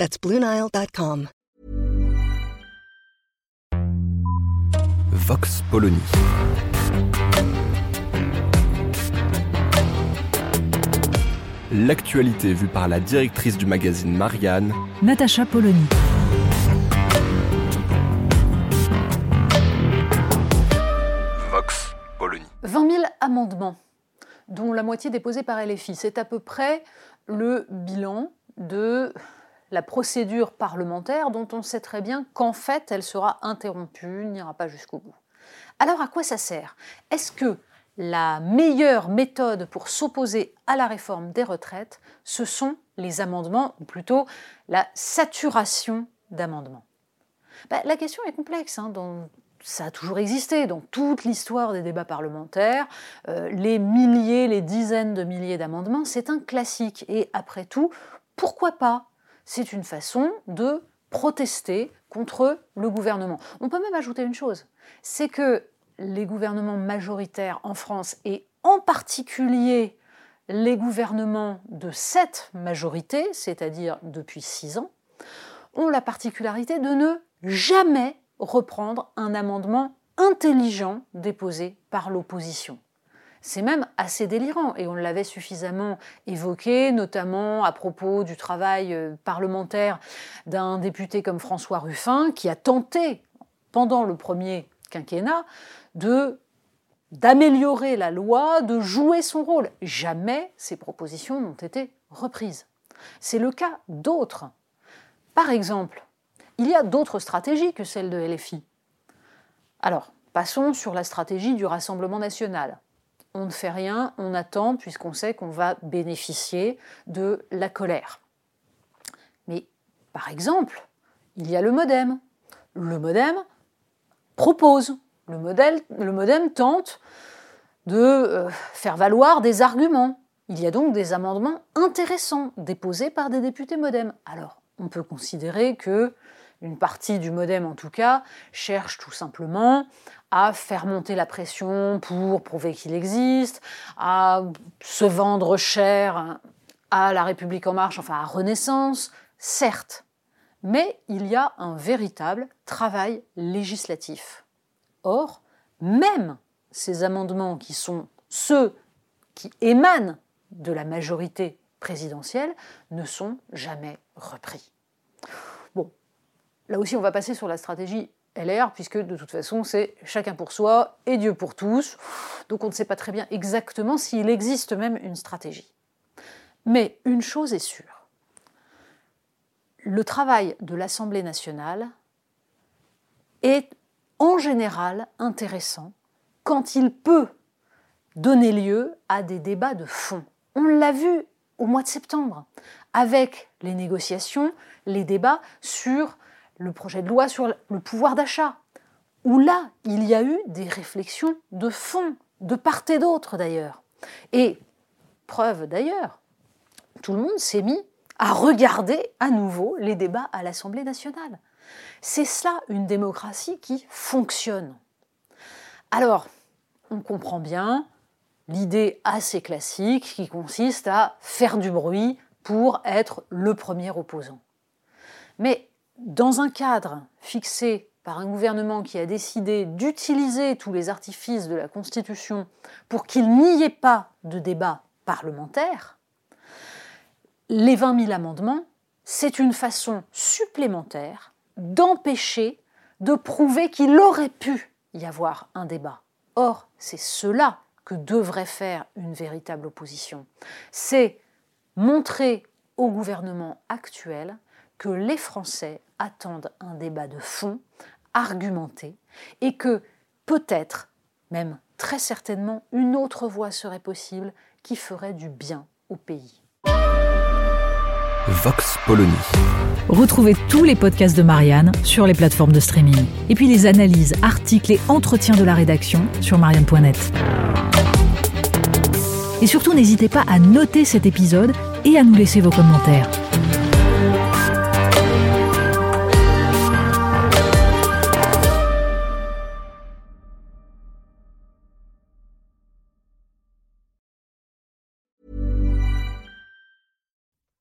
That's BlueNile.com. Vox Polony. L'actualité vue par la directrice du magazine Marianne, Natacha Polony. Vox Polony. 20 000 amendements, dont la moitié déposés par LFI. C'est à peu près le bilan de la procédure parlementaire dont on sait très bien qu'en fait elle sera interrompue, n'ira pas jusqu'au bout. Alors à quoi ça sert? Est-ce que la meilleure méthode pour s'opposer à la réforme des retraites, ce sont les amendements, ou plutôt la saturation d'amendements? Ben, La question est complexe. hein, ça a toujours existé dans toute l'histoire des débats parlementaires. Euh, les milliers, les dizaines de milliers d'amendements, c'est un classique. Et après tout, pourquoi pas C'est une façon de protester contre le gouvernement. On peut même ajouter une chose, c'est que les gouvernements majoritaires en France, et en particulier les gouvernements de cette majorité, c'est-à-dire depuis six ans, ont la particularité de ne jamais reprendre un amendement intelligent déposé par l'opposition. C'est même assez délirant et on l'avait suffisamment évoqué, notamment à propos du travail euh, parlementaire d'un député comme François Ruffin qui a tenté, pendant le premier quinquennat, d'améliorer la loi, de jouer son rôle. Jamais ces propositions n'ont été reprises. C'est le cas d'autres. Par exemple, il y a d'autres stratégies que celle de LFI. Alors, passons sur la stratégie du Rassemblement national. On ne fait rien, on attend, puisqu'on sait qu'on va bénéficier de la colère. Mais, par exemple, il y a le modem. Le modem propose, le, modem tente de euh, faire valoir des arguments. Il y a donc des amendements intéressants déposés par des députés modem. Alors, on peut considérer que une partie du modem en tout cas, cherche tout simplement à faire monter la pression pour prouver qu'il existe, à se vendre cher à la République en marche, enfin à Renaissance, certes, mais il y a un véritable travail législatif. Or, même ces amendements qui sont ceux qui émanent de la majorité présidentielle ne sont jamais repris. Là aussi, on va passer sur la stratégie LR, puisque de toute façon, c'est chacun pour soi et Dieu pour tous. Donc on ne sait pas très bien exactement s'il existe même une stratégie. Mais une chose est sûre. Le travail de l'Assemblée nationale est en général intéressant quand il peut donner lieu à des débats de fond. On l'a vu au mois de septembre, avec les négociations, les débats sur le projet de loi sur le pouvoir d'achat, où là, il y a eu des réflexions de fond, de part et d'autre d'ailleurs. Et, preuve d'ailleurs, tout le monde s'est mis à regarder à nouveau les débats à l'Assemblée nationale. C'est cela une démocratie qui fonctionne. Alors, on comprend bien l'idée assez classique qui consiste à faire du bruit pour être le premier opposant. Mais dans un cadre fixé par un gouvernement qui a décidé d'utiliser tous les artifices de la Constitution pour qu'il n'y ait pas de débat parlementaire, les 20 000 amendements, c'est une façon supplémentaire d'empêcher de prouver qu'il aurait pu y avoir un débat. Or, c'est cela que devrait faire une véritable opposition. C'est montrer au gouvernement actuel que les Français attendent un débat de fond, argumenté, et que peut-être, même très certainement, une autre voie serait possible qui ferait du bien au pays. Vox Polony. Retrouvez tous les podcasts de Marianne sur les plateformes de streaming. Et puis les analyses, articles et entretiens de la rédaction sur marianne.net. Et surtout, n'hésitez pas à noter cet épisode et à nous laisser vos commentaires.